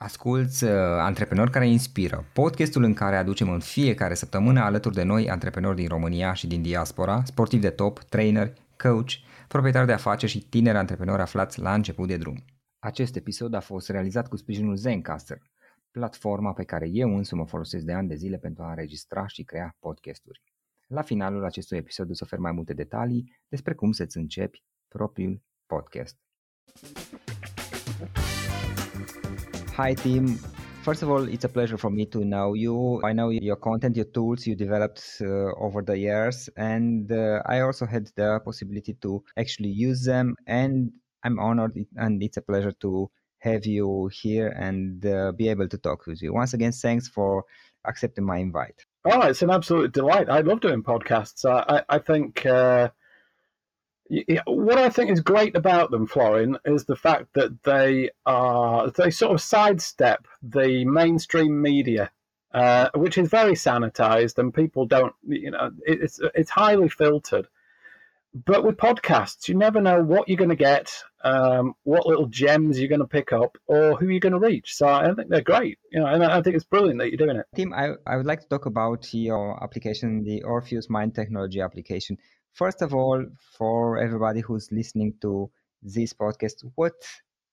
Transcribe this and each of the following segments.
Asculți uh, Antreprenori care inspiră, podcastul în care aducem în fiecare săptămână alături de noi antreprenori din România și din diaspora, sportivi de top, trainer, coach, proprietari de afaceri și tineri antreprenori aflați la început de drum. Acest episod a fost realizat cu sprijinul Zencaster, platforma pe care eu însumi o folosesc de ani de zile pentru a înregistra și crea podcasturi. La finalul acestui episod o să ofer mai multe detalii despre cum să-ți începi propriul podcast. Hi team, first of all, it's a pleasure for me to know you. I know your content, your tools you developed uh, over the years, and uh, I also had the possibility to actually use them. And I'm honored, and it's a pleasure to have you here and uh, be able to talk with you. Once again, thanks for accepting my invite. Oh, it's an absolute delight. I love doing podcasts. I, I think uh, what I think is great about them, Florin, is the fact that they are they sort of sidestep the mainstream media, uh, which is very sanitized, and people don't, you know, it's it's highly filtered. But with podcasts, you never know what you're going to get, um, what little gems you're going to pick up, or who you're going to reach. So I think they're great, you know, and I think it's brilliant that you're doing it. Tim, I, I would like to talk about your application, the Orpheus Mind Technology application first of all, for everybody who's listening to this podcast, what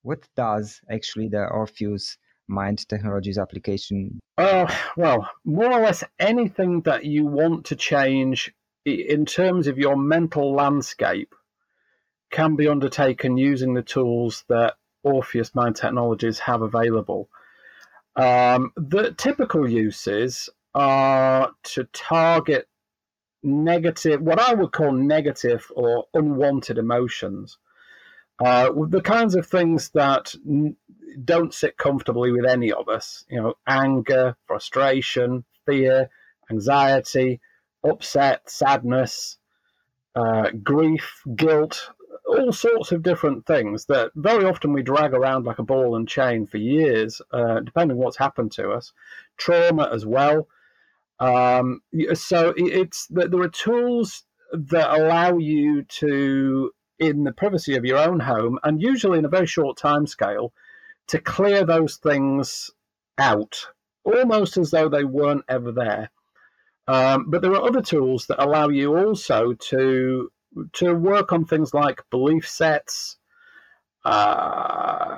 what does actually the Orpheus Mind Technologies application? Uh, well, more or less anything that you want to change in terms of your mental landscape can be undertaken using the tools that Orpheus Mind Technologies have available. Um, the typical uses are to target negative, what I would call negative or unwanted emotions. Uh, the kinds of things that n- don't sit comfortably with any of us, you know, anger, frustration, fear, anxiety, upset, sadness, uh, grief, guilt, all sorts of different things that very often we drag around like a ball and chain for years, uh, depending on what's happened to us. Trauma as well. Um, so it's there are tools that allow you to, in the privacy of your own home, and usually in a very short time scale, to clear those things out, almost as though they weren't ever there. Um, but there are other tools that allow you also to to work on things like belief sets, uh,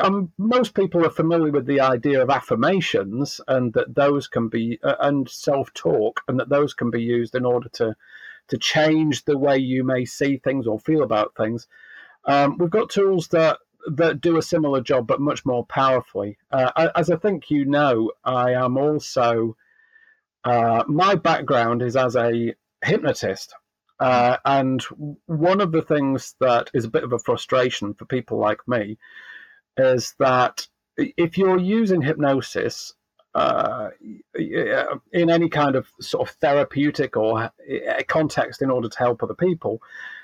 um, most people are familiar with the idea of affirmations and that those can be uh, and self-talk and that those can be used in order to to change the way you may see things or feel about things. Um, we've got tools that that do a similar job but much more powerfully. Uh, as i think you know i am also uh, my background is as a hypnotist. Uh, and one of the things that is a bit of a frustration for people like me is that if you're using hypnosis uh, in any kind of sort of therapeutic or uh, context in order to help other people,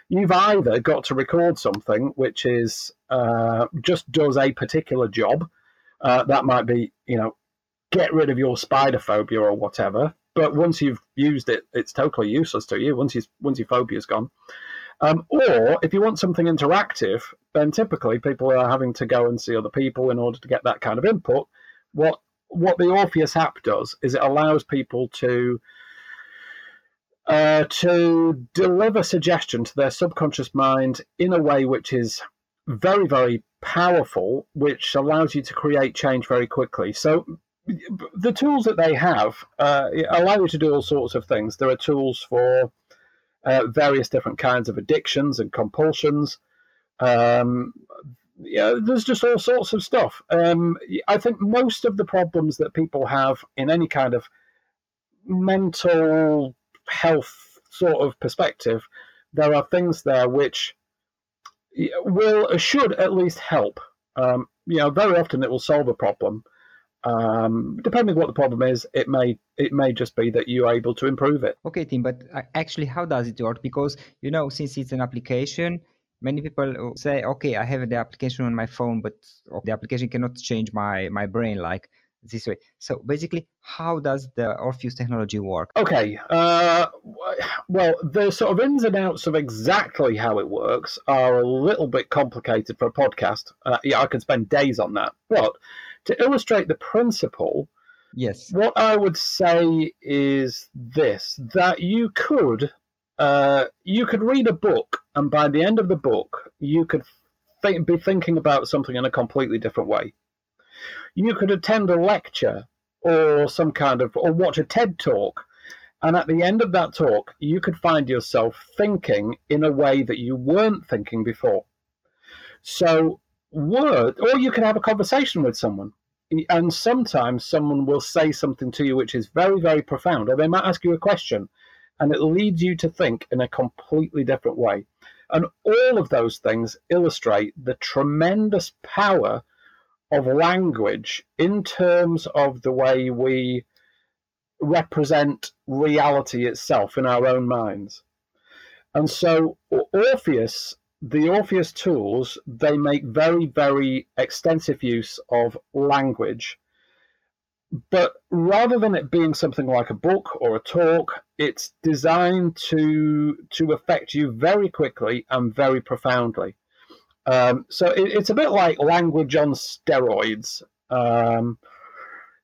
you've either got to record something which is uh, just does a particular job. Uh, that might be, you know, get rid of your spider phobia or whatever. But once you've used it, it's totally useless to you. Once you once your phobia's gone. Um, or if you want something interactive, then typically people are having to go and see other people in order to get that kind of input. What what the Orpheus app does is it allows people to uh, to deliver suggestion to their subconscious mind in a way which is very very powerful, which allows you to create change very quickly. So the tools that they have uh, allow you to do all sorts of things. There are tools for uh, various different kinds of addictions and compulsions. Um, yeah, there's just all sorts of stuff. Um, I think most of the problems that people have in any kind of mental health sort of perspective, there are things there which will should at least help. Um, you know, very often it will solve a problem. Um, depending what the problem is, it may it may just be that you are able to improve it. Okay, Tim, but uh, actually, how does it work? Because you know, since it's an application, many people say, okay, I have the application on my phone, but the application cannot change my my brain like this way. So basically, how does the Orpheus technology work? Okay, uh, well, the sort of ins and outs of exactly how it works are a little bit complicated for a podcast. Uh, yeah, I could spend days on that, but to illustrate the principle, yes, what I would say is this: that you could uh, you could read a book, and by the end of the book, you could th- be thinking about something in a completely different way. You could attend a lecture or some kind of, or watch a TED talk, and at the end of that talk, you could find yourself thinking in a way that you weren't thinking before. So, word, or you can have a conversation with someone and sometimes someone will say something to you which is very, very profound, or they might ask you a question and it leads you to think in a completely different way. And all of those things illustrate the tremendous power of language in terms of the way we represent reality itself in our own minds. And so Orpheus, the Orpheus tools, they make very, very extensive use of language but rather than it being something like a book or a talk, it's designed to to affect you very quickly and very profoundly. Um, so it, it's a bit like language on steroids. Um,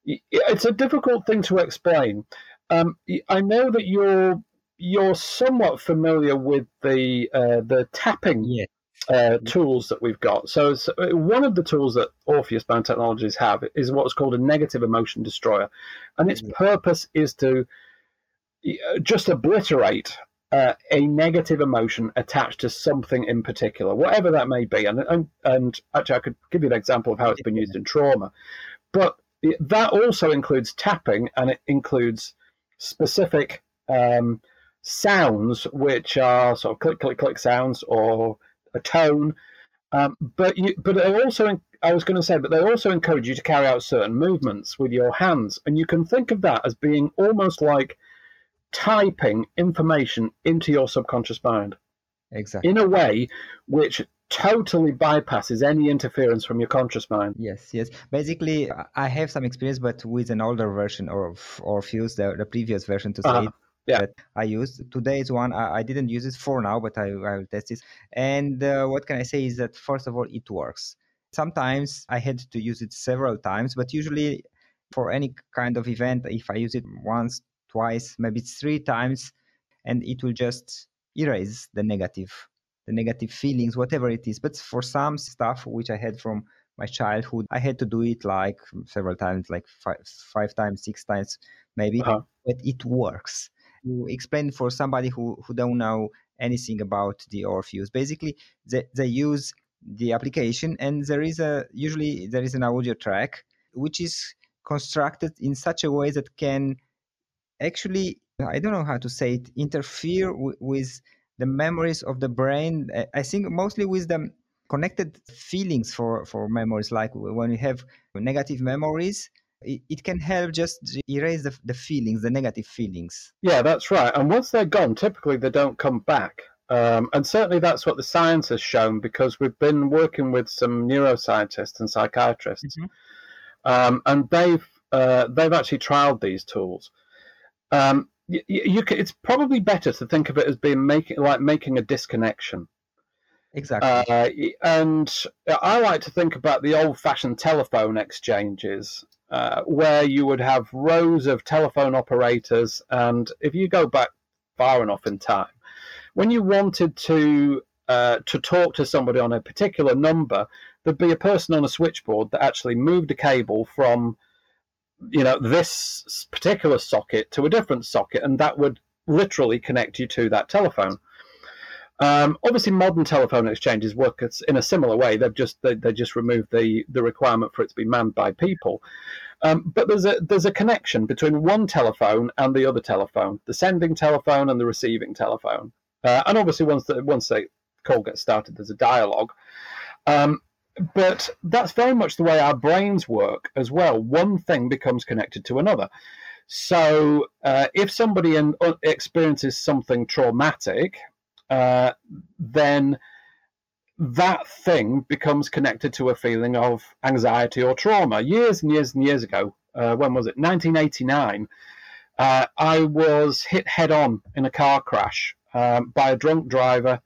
it's a difficult thing to explain. Um, I know that you're you're somewhat familiar with the uh, the tapping yeah uh, tools that we've got. So, so, one of the tools that Orpheus Mind Technologies have is what's called a negative emotion destroyer, and its mm-hmm. purpose is to uh, just obliterate uh, a negative emotion attached to something in particular, whatever that may be. And, and and actually, I could give you an example of how it's been used in trauma, but that also includes tapping, and it includes specific um, sounds, which are sort of click click click sounds or a tone. Um, but you, but they also, I was going to say, but they also encourage you to carry out certain movements with your hands, and you can think of that as being almost like typing information into your subconscious mind. Exactly. In a way which totally bypasses any interference from your conscious mind. Yes, yes. Basically, I have some experience, but with an older version of Orpheus, the, the previous version to say uh-huh yeah. that I used. is one, I, I, didn't use it for now, but I, I will test it. And uh, what can I say is that, first of all, it works. Sometimes I had to use it several times, but usually for any kind of event, if I use it once, twice, maybe three times, and it will just erase the negative, the negative feelings, whatever it is. But for some stuff which I had from my childhood, I had to do it like several times, like five, five times, six times, maybe. Uh-huh. But it works to explain for somebody who, who don't know anything about the Orpheus. Basically, they, they use the application and there is a usually there is an audio track which is constructed in such a way that can actually I don't know how to say it interfere w- with the memories of the brain. I think mostly with the connected feelings for for memories, like when you have negative memories it, it can help just erase the, the feelings, the negative feelings. Yeah, that's right. And once they're gone, typically they don't come back. Um, and certainly that's what the science has shown because we've been working with some neuroscientists and psychiatrists, mm-hmm. um, and they've uh, they've actually trialed these tools. Um, you, you can, it's probably better to think of it as being making like making a disconnection. Exactly. Uh, and I like to think about the old-fashioned telephone exchanges uh, where you would have rows of telephone operators. And if you go back far enough in time, when you wanted to uh, to talk to somebody on a particular number, there'd be a person on a switchboard that actually moved a cable from you know this particular socket to a different socket, and that would literally connect you to that telephone. Um, obviously, modern telephone exchanges work in a similar way. They've just they, they just removed the the requirement for it to be manned by people. Um, but there's a there's a connection between one telephone and the other telephone, the sending telephone and the receiving telephone. Uh, and obviously, once the once the call gets started, there's a dialogue. Um, but that's very much the way our brains work as well. One thing becomes connected to another. So uh, if somebody in, uh, experiences something traumatic, uh, then that thing becomes connected to a feeling of anxiety or trauma. Years and years and years ago, uh, when was it? 1989. Uh, I was hit head on in a car crash um, by a drunk driver.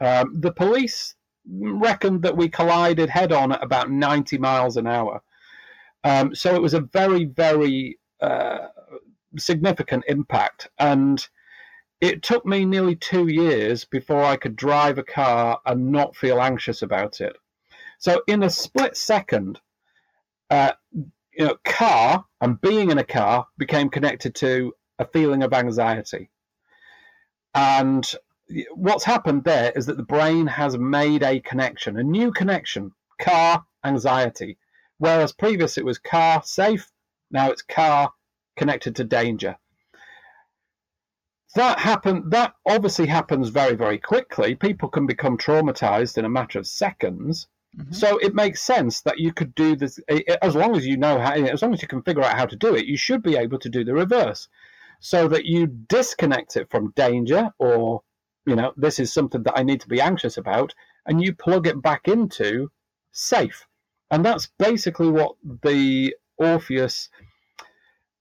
Um, the police reckoned that we collided head on at about 90 miles an hour. Um, so it was a very, very uh, significant impact. And it took me nearly two years before I could drive a car and not feel anxious about it. So in a split second, uh, you know, car and being in a car became connected to a feeling of anxiety. And what's happened there is that the brain has made a connection, a new connection, car anxiety. Whereas previous it was car safe, now it's car connected to danger that happen that obviously happens very very quickly. People can become traumatized in a matter of seconds. Mm-hmm. so it makes sense that you could do this as long as you know how as long as you can figure out how to do it you should be able to do the reverse. So that you disconnect it from danger or you know this is something that i need to be anxious about and you plug it back into safe. And that's basically what the orpheus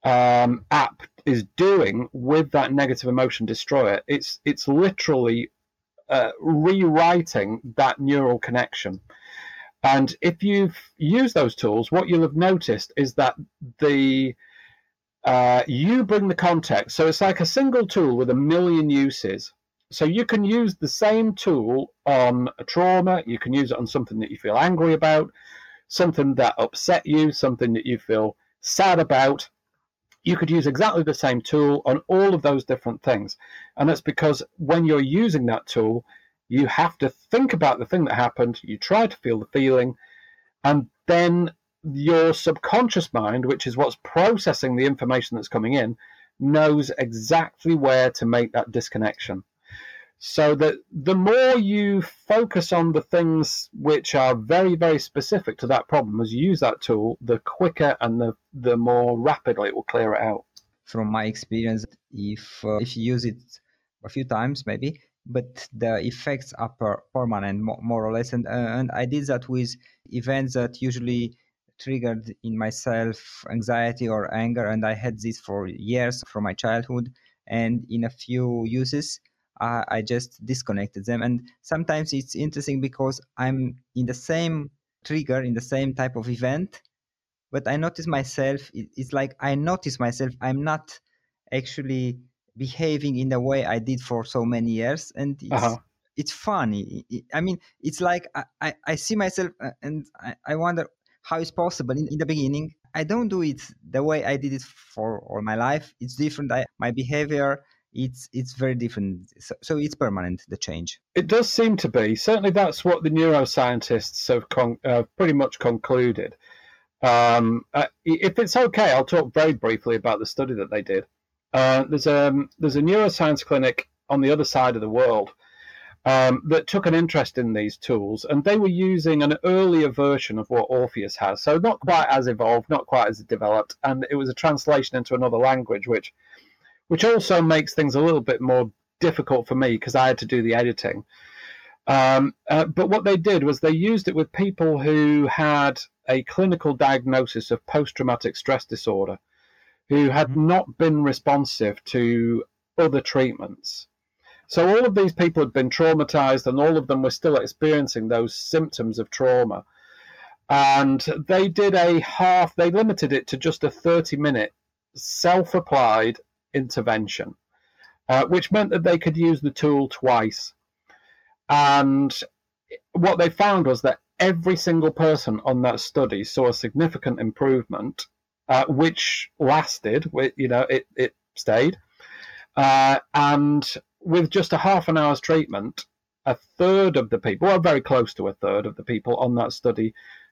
um, app is doing with that negative emotion destroyer. It's it's literally uh, rewriting that neural connection. And if you've used those tools, what you'll have noticed is that the uh, you bring the context. So it's like a single tool with a million uses. So you can use the same tool on a trauma. You can use it on something that you feel angry about, something that upset you, something that you feel sad about you could use exactly the same tool on all of those different things. And that's because when you're using that tool, you have to think about the thing that happened, you try to feel the feeling, and then your subconscious mind, which is what's processing the information that's coming in, knows exactly where to make that disconnection so that the more you focus on the things which are very very specific to that problem as you use that tool the quicker and the the more rapidly it will clear it out. From my experience if uh, if you use it a few times maybe but the effects are per- permanent more or less. And uh, and i did that with events that usually triggered in myself anxiety or anger. And i had this for years from my childhood. And in a few uses I, I just disconnected them. And sometimes it's interesting because I'm in the same trigger, in the same type of event, but I notice myself, it, it's like I notice myself, I'm not actually behaving in the way I did for so many years. And it's, uh-huh. it's funny. I mean, it's like I, I, I see myself uh, and I, I wonder how it's possible. In, in the beginning, I don't do it the way I did it for all my life. It's different. I, my behavior it's it's very different. So, so, it's permanent the change. It does seem to be. Certainly that's what the neuroscientists have con- uh, pretty much concluded. Um, uh, if it's okay i'll talk very briefly about the study that they did. Uh, there's a there's a neuroscience clinic on the other side of the world um, that took an interest in these tools, and they were using an earlier version of what Orpheus has. So not quite as evolved, not quite as developed, and it was a translation into another language, which which also makes things a little bit more difficult for me because I had to do the editing. Um, uh, but what they did was they used it with people who had a clinical diagnosis of post traumatic stress disorder, who had mm-hmm. not been responsive to other treatments. So all of these people had been traumatized, and all of them were still experiencing those symptoms of trauma. And they did a half, they limited it to just a 30 minute self applied intervention, uh, which meant that they could use the tool twice. And what they found was that every single person on that study saw a significant improvement, uh, which lasted. You know, it it stayed, uh, and with just a half an hour's treatment, a third of the people, or very close to a third of the people on that study,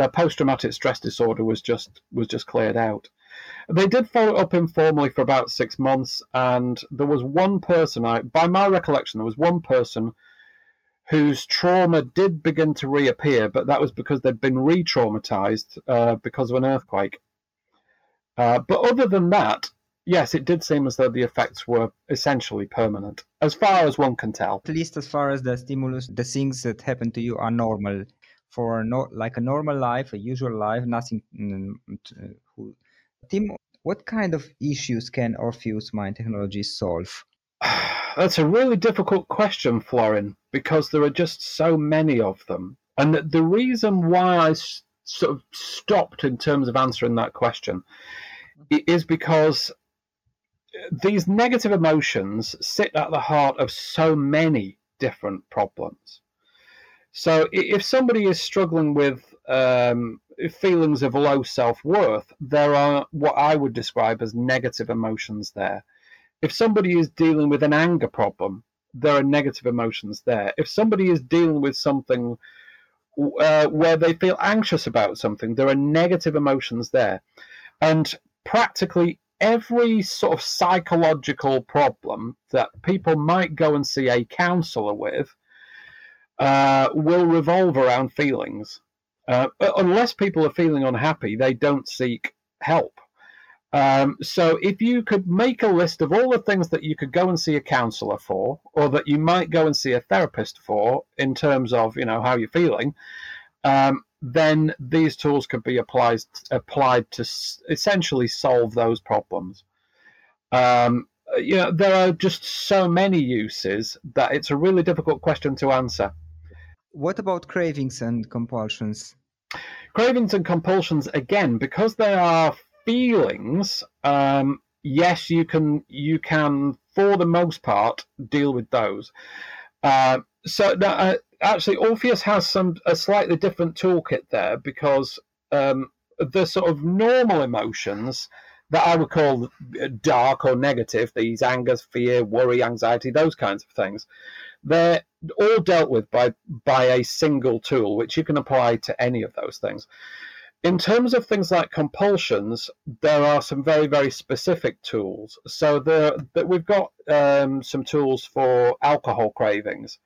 their post-traumatic stress disorder was just was just cleared out. They did follow up informally for about six months, and there was one person. I, by my recollection, there was one person whose trauma did begin to reappear, but that was because they'd been re-traumatized uh, because of an earthquake. Uh, but other than that, yes, it did seem as though the effects were essentially permanent, as far as one can tell. At least as far as the stimulus, the things that happen to you are normal for no, like a normal life, a usual life, nothing. Mm, who, Tim, what kind of issues can Orpheus Mind Technology solve? That's a really difficult question, Florin, because there are just so many of them. And the reason why I sort of stopped in terms of answering that question is because these negative emotions sit at the heart of so many different problems. So if somebody is struggling with um, feelings of low self worth, there are what I would describe as negative emotions there. If somebody is dealing with an anger problem, there are negative emotions there. If somebody is dealing with something uh, where they feel anxious about something, there are negative emotions there. And practically every sort of psychological problem that people might go and see a counselor with uh, will revolve around feelings. Uh, unless people are feeling unhappy, they don't seek help. Um, so if you could make a list of all the things that you could go and see a counselor for, or that you might go and see a therapist for, in terms of you know how you're feeling, um, then these tools could be applied applied to essentially solve those problems. Um, you know, there are just so many uses that it's a really difficult question to answer. What about cravings and compulsions? Cravings and compulsions, again, because they are feelings. Um, yes, you can. You can, for the most part, deal with those. Uh, so uh, actually, Orpheus has some a slightly different toolkit there because um, the sort of normal emotions that I would call dark or negative, these angers, fear, worry, anxiety, those kinds of things, they're all dealt with by by a single tool, which you can apply to any of those things. In terms of things like compulsions, there are some very very specific tools. So the that we've got um, some tools for alcohol cravings,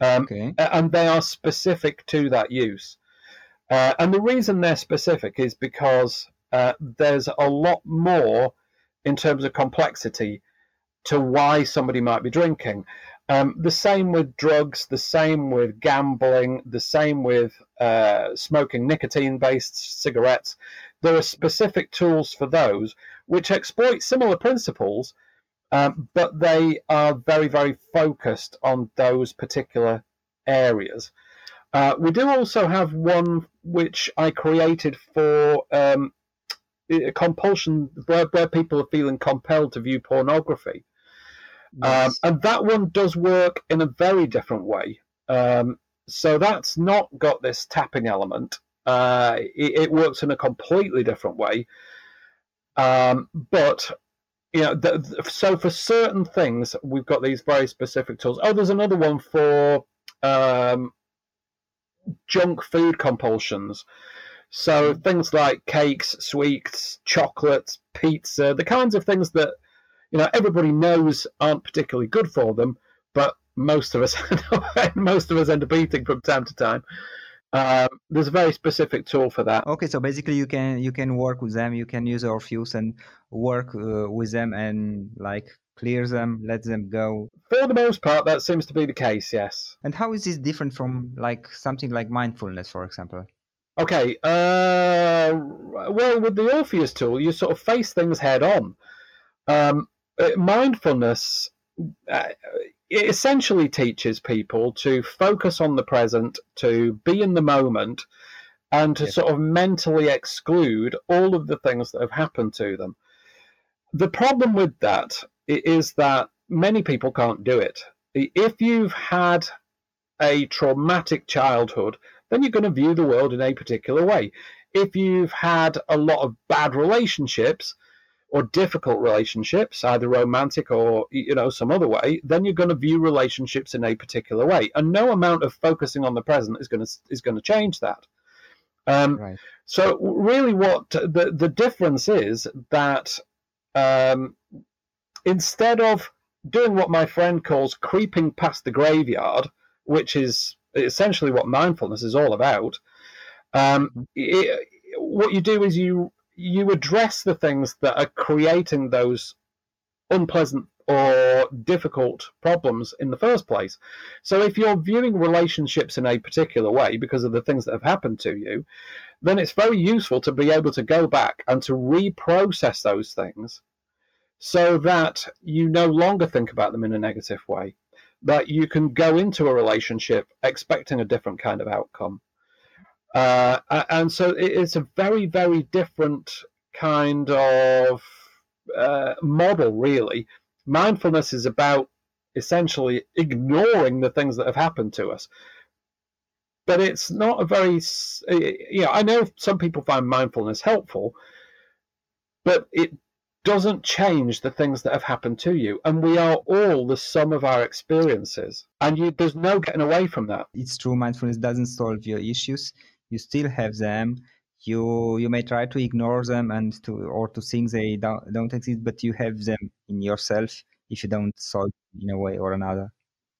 um, okay. and they are specific to that use. Uh, and the reason they're specific is because uh, there's a lot more in terms of complexity to why somebody might be drinking. Um, the same with drugs, the same with gambling, the same with uh, smoking nicotine based cigarettes. There are specific tools for those which exploit similar principles, um, but they are very, very focused on those particular areas. Uh, we do also have one which I created for um, compulsion, where, where people are feeling compelled to view pornography. Um, and that one does work in a very different way. Um, so that's not got this tapping element. Uh, it, it, works in a completely different way. Um, but you know, the, the, so for certain things, we've got these very specific tools. Oh, there's another one for um, junk food compulsions. So hmm. things like cakes, sweets, chocolates, pizza, the kinds of things that you know everybody knows aren't particularly good for them, but most of us most of us end up eating from time to time. Um, there's a very specific tool for that. Okay, so basically you can you can work with them. You can use Orpheus and work uh, with them and like clear them, let them go. For the most part, that seems to be the case. Yes. And how is this different from like something like mindfulness, for example? Okay. Uh, well, with the Orpheus tool, you sort of face things head on. Um, mindfulness uh, it essentially teaches people to focus on the present, to be in the moment, and to sort of mentally exclude all of the things that have happened to them. The problem with that is that many people can't do it. If you've had a traumatic childhood, then you're going to view the world in a particular way. If you've had a lot of bad relationships, or difficult relationships, either romantic or you know some other way, then you're going to view relationships in a particular way, and no amount of focusing on the present is going to is going to change that. Um, right. So really, what the the difference is that um, instead of doing what my friend calls creeping past the graveyard, which is essentially what mindfulness is all about, um, mm-hmm. it, what you do is you you address the things that are creating those unpleasant or difficult problems in the first place. So if you're viewing relationships in a particular way because of the things that have happened to you, then it's very useful to be able to go back and to reprocess those things so that you no longer think about them in a negative way. That you can go into a relationship expecting a different kind of outcome. Uh, and so it's a very, very different kind of uh, model, really. Mindfulness is about essentially ignoring the things that have happened to us. But it's not a very, you know, I know some people find mindfulness helpful, but it doesn't change the things that have happened to you. And we are all the sum of our experiences. And you, there's no getting away from that. It's true, mindfulness doesn't solve your issues you still have them. You you may try to ignore them and to or to think they don't, don't exist but you have them in yourself if you don't solve in a way or another.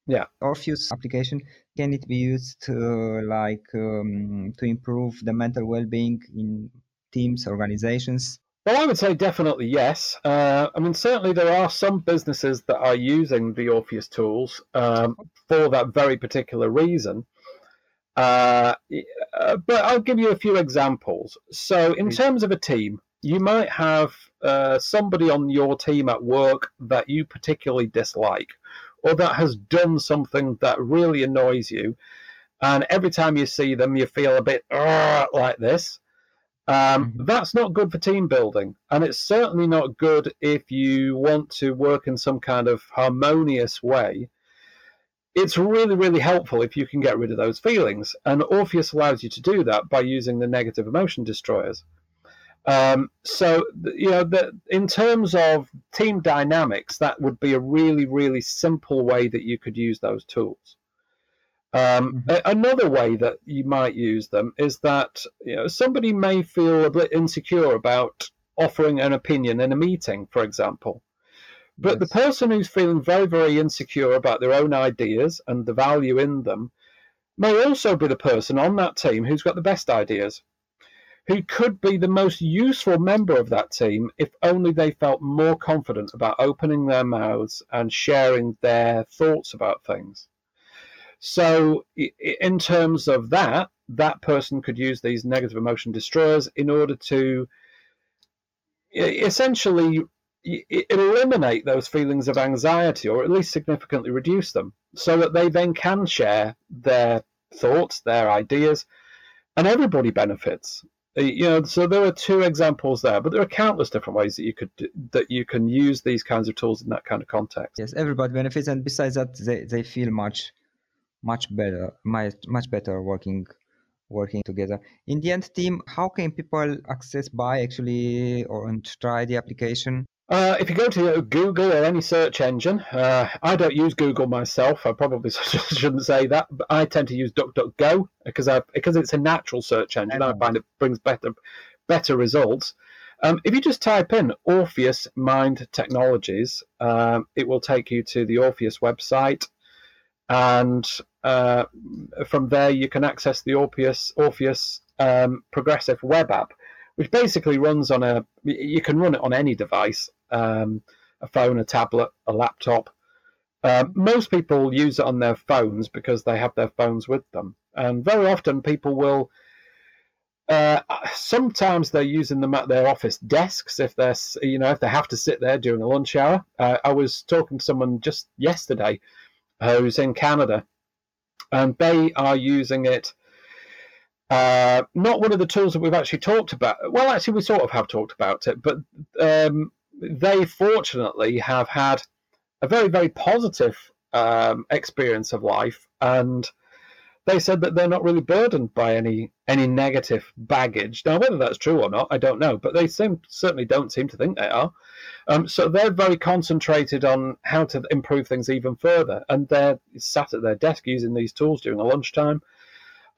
Yeah. Orpheus application can it be used to like um, to improve the mental well-being in teams organizations? Well, I would say definitely yes. Uh, I mean, certainly there are some businesses that are using the Orpheus tools um, for that very particular reason. Uh, uh, but I'll give you a few examples. So, in terms of a team, you might have uh, somebody on your team at work that you particularly dislike, or that has done something that really annoys you. And every time you see them, you feel a bit like this. Um, mm-hmm. That's not good for team building. And it's certainly not good if you want to work in some kind of harmonious way it's really, really helpful if you can get rid of those feelings. And Orpheus allows you to do that by using the negative emotion destroyers. Um, so, you know, the, in terms of team dynamics, that would be a really, really simple way that you could use those tools. Um, mm-hmm. another way that you might use them is that you know somebody may feel a bit insecure about offering an opinion in a meeting, for example. But yes. the person who's feeling very, very insecure about their own ideas and the value in them may also be the person on that team who's got the best ideas, who could be the most useful member of that team if only they felt more confident about opening their mouths and sharing their thoughts about things. So, in terms of that, that person could use these negative emotion destroyers in order to essentially eliminate those feelings of anxiety or at least significantly reduce them so that they then can share their thoughts their ideas and everybody benefits. Uh, you know so there are two examples there but there are countless different ways that you could that you can use these kinds of tools in that kind of context. Yes everybody benefits and besides that they, they feel much much better much much better working working together. In the end team how can people access buy actually or and try the application uh, if you go to Google or any search engine, uh, I don't use Google myself. I probably shouldn't say that, but I tend to use DuckDuckGo because I, because it's a natural search engine. I, I find it brings better better results. Um, if you just type in Orpheus Mind Technologies, um, it will take you to the Orpheus website, and uh, from there, you can access the Orpheus, Orpheus um, Progressive web app, which basically runs on a. You can run it on any device, um, a phone, a tablet, a laptop. Uh, most people use it on their phones because they have their phones with them, and very often people will. Uh, sometimes they're using them at their office desks if they're, you know, if they have to sit there during a lunch hour. Uh, I was talking to someone just yesterday who's in Canada, and they are using it. Uh, not one of the tools that we've actually talked about. Well, actually, we sort of have talked about it, but um, they fortunately have had a very, very positive um, experience of life, and they said that they're not really burdened by any any negative baggage. Now, whether that's true or not, I don't know, but they seem certainly don't seem to think they are. Um, so they're very concentrated on how to improve things even further, and they're sat at their desk using these tools during a lunchtime.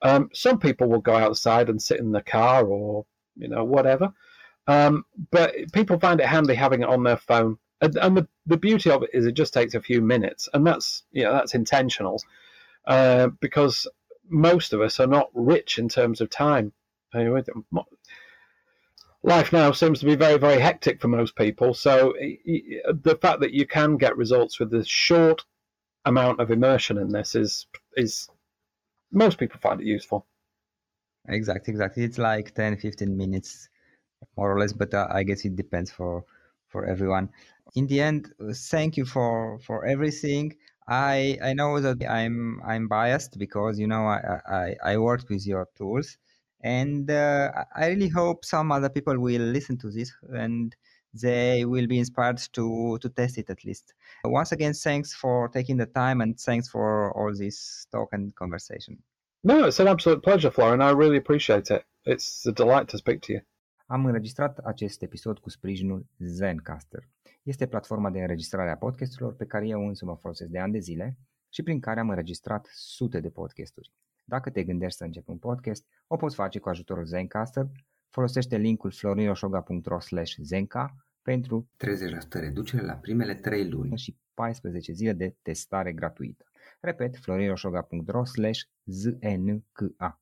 Um, some people will go outside and sit in the car or you know whatever, um, but people find it handy having it on their phone. And, and the, the beauty of it is it just takes a few minutes, and that's you know that's intentional. Uh, because most of us are not rich in terms of time. Life now seems to be very, very hectic for most people. So the fact that you can get results with a short amount of immersion in this is is most people find it useful. Exactly, exactly. It's like 10, 15 minutes, more or less, but uh, I guess it depends for for everyone. In the end, thank you for for everything. I I know that I'm I'm biased because you know I I, I worked with your tools, and uh, I really hope some other people will listen to this and they will be inspired to to test it at least. Once again, thanks for taking the time and thanks for all this talk and conversation. No, it's an absolute pleasure, Florian. I really appreciate it. It's a delight to speak to you. Am înregistrat acest episod cu sprijinul Zencaster. Este platforma de înregistrare a podcasturilor pe care eu însumi o folosesc de ani de zile și prin care am înregistrat sute de podcasturi. Dacă te gândești să începi un podcast, o poți face cu ajutorul Zencaster. Folosește linkul florinosoga.ro zenca pentru 30% reducere la primele 3 luni și 14 zile de testare gratuită. Repet, florinosoga.ro znka.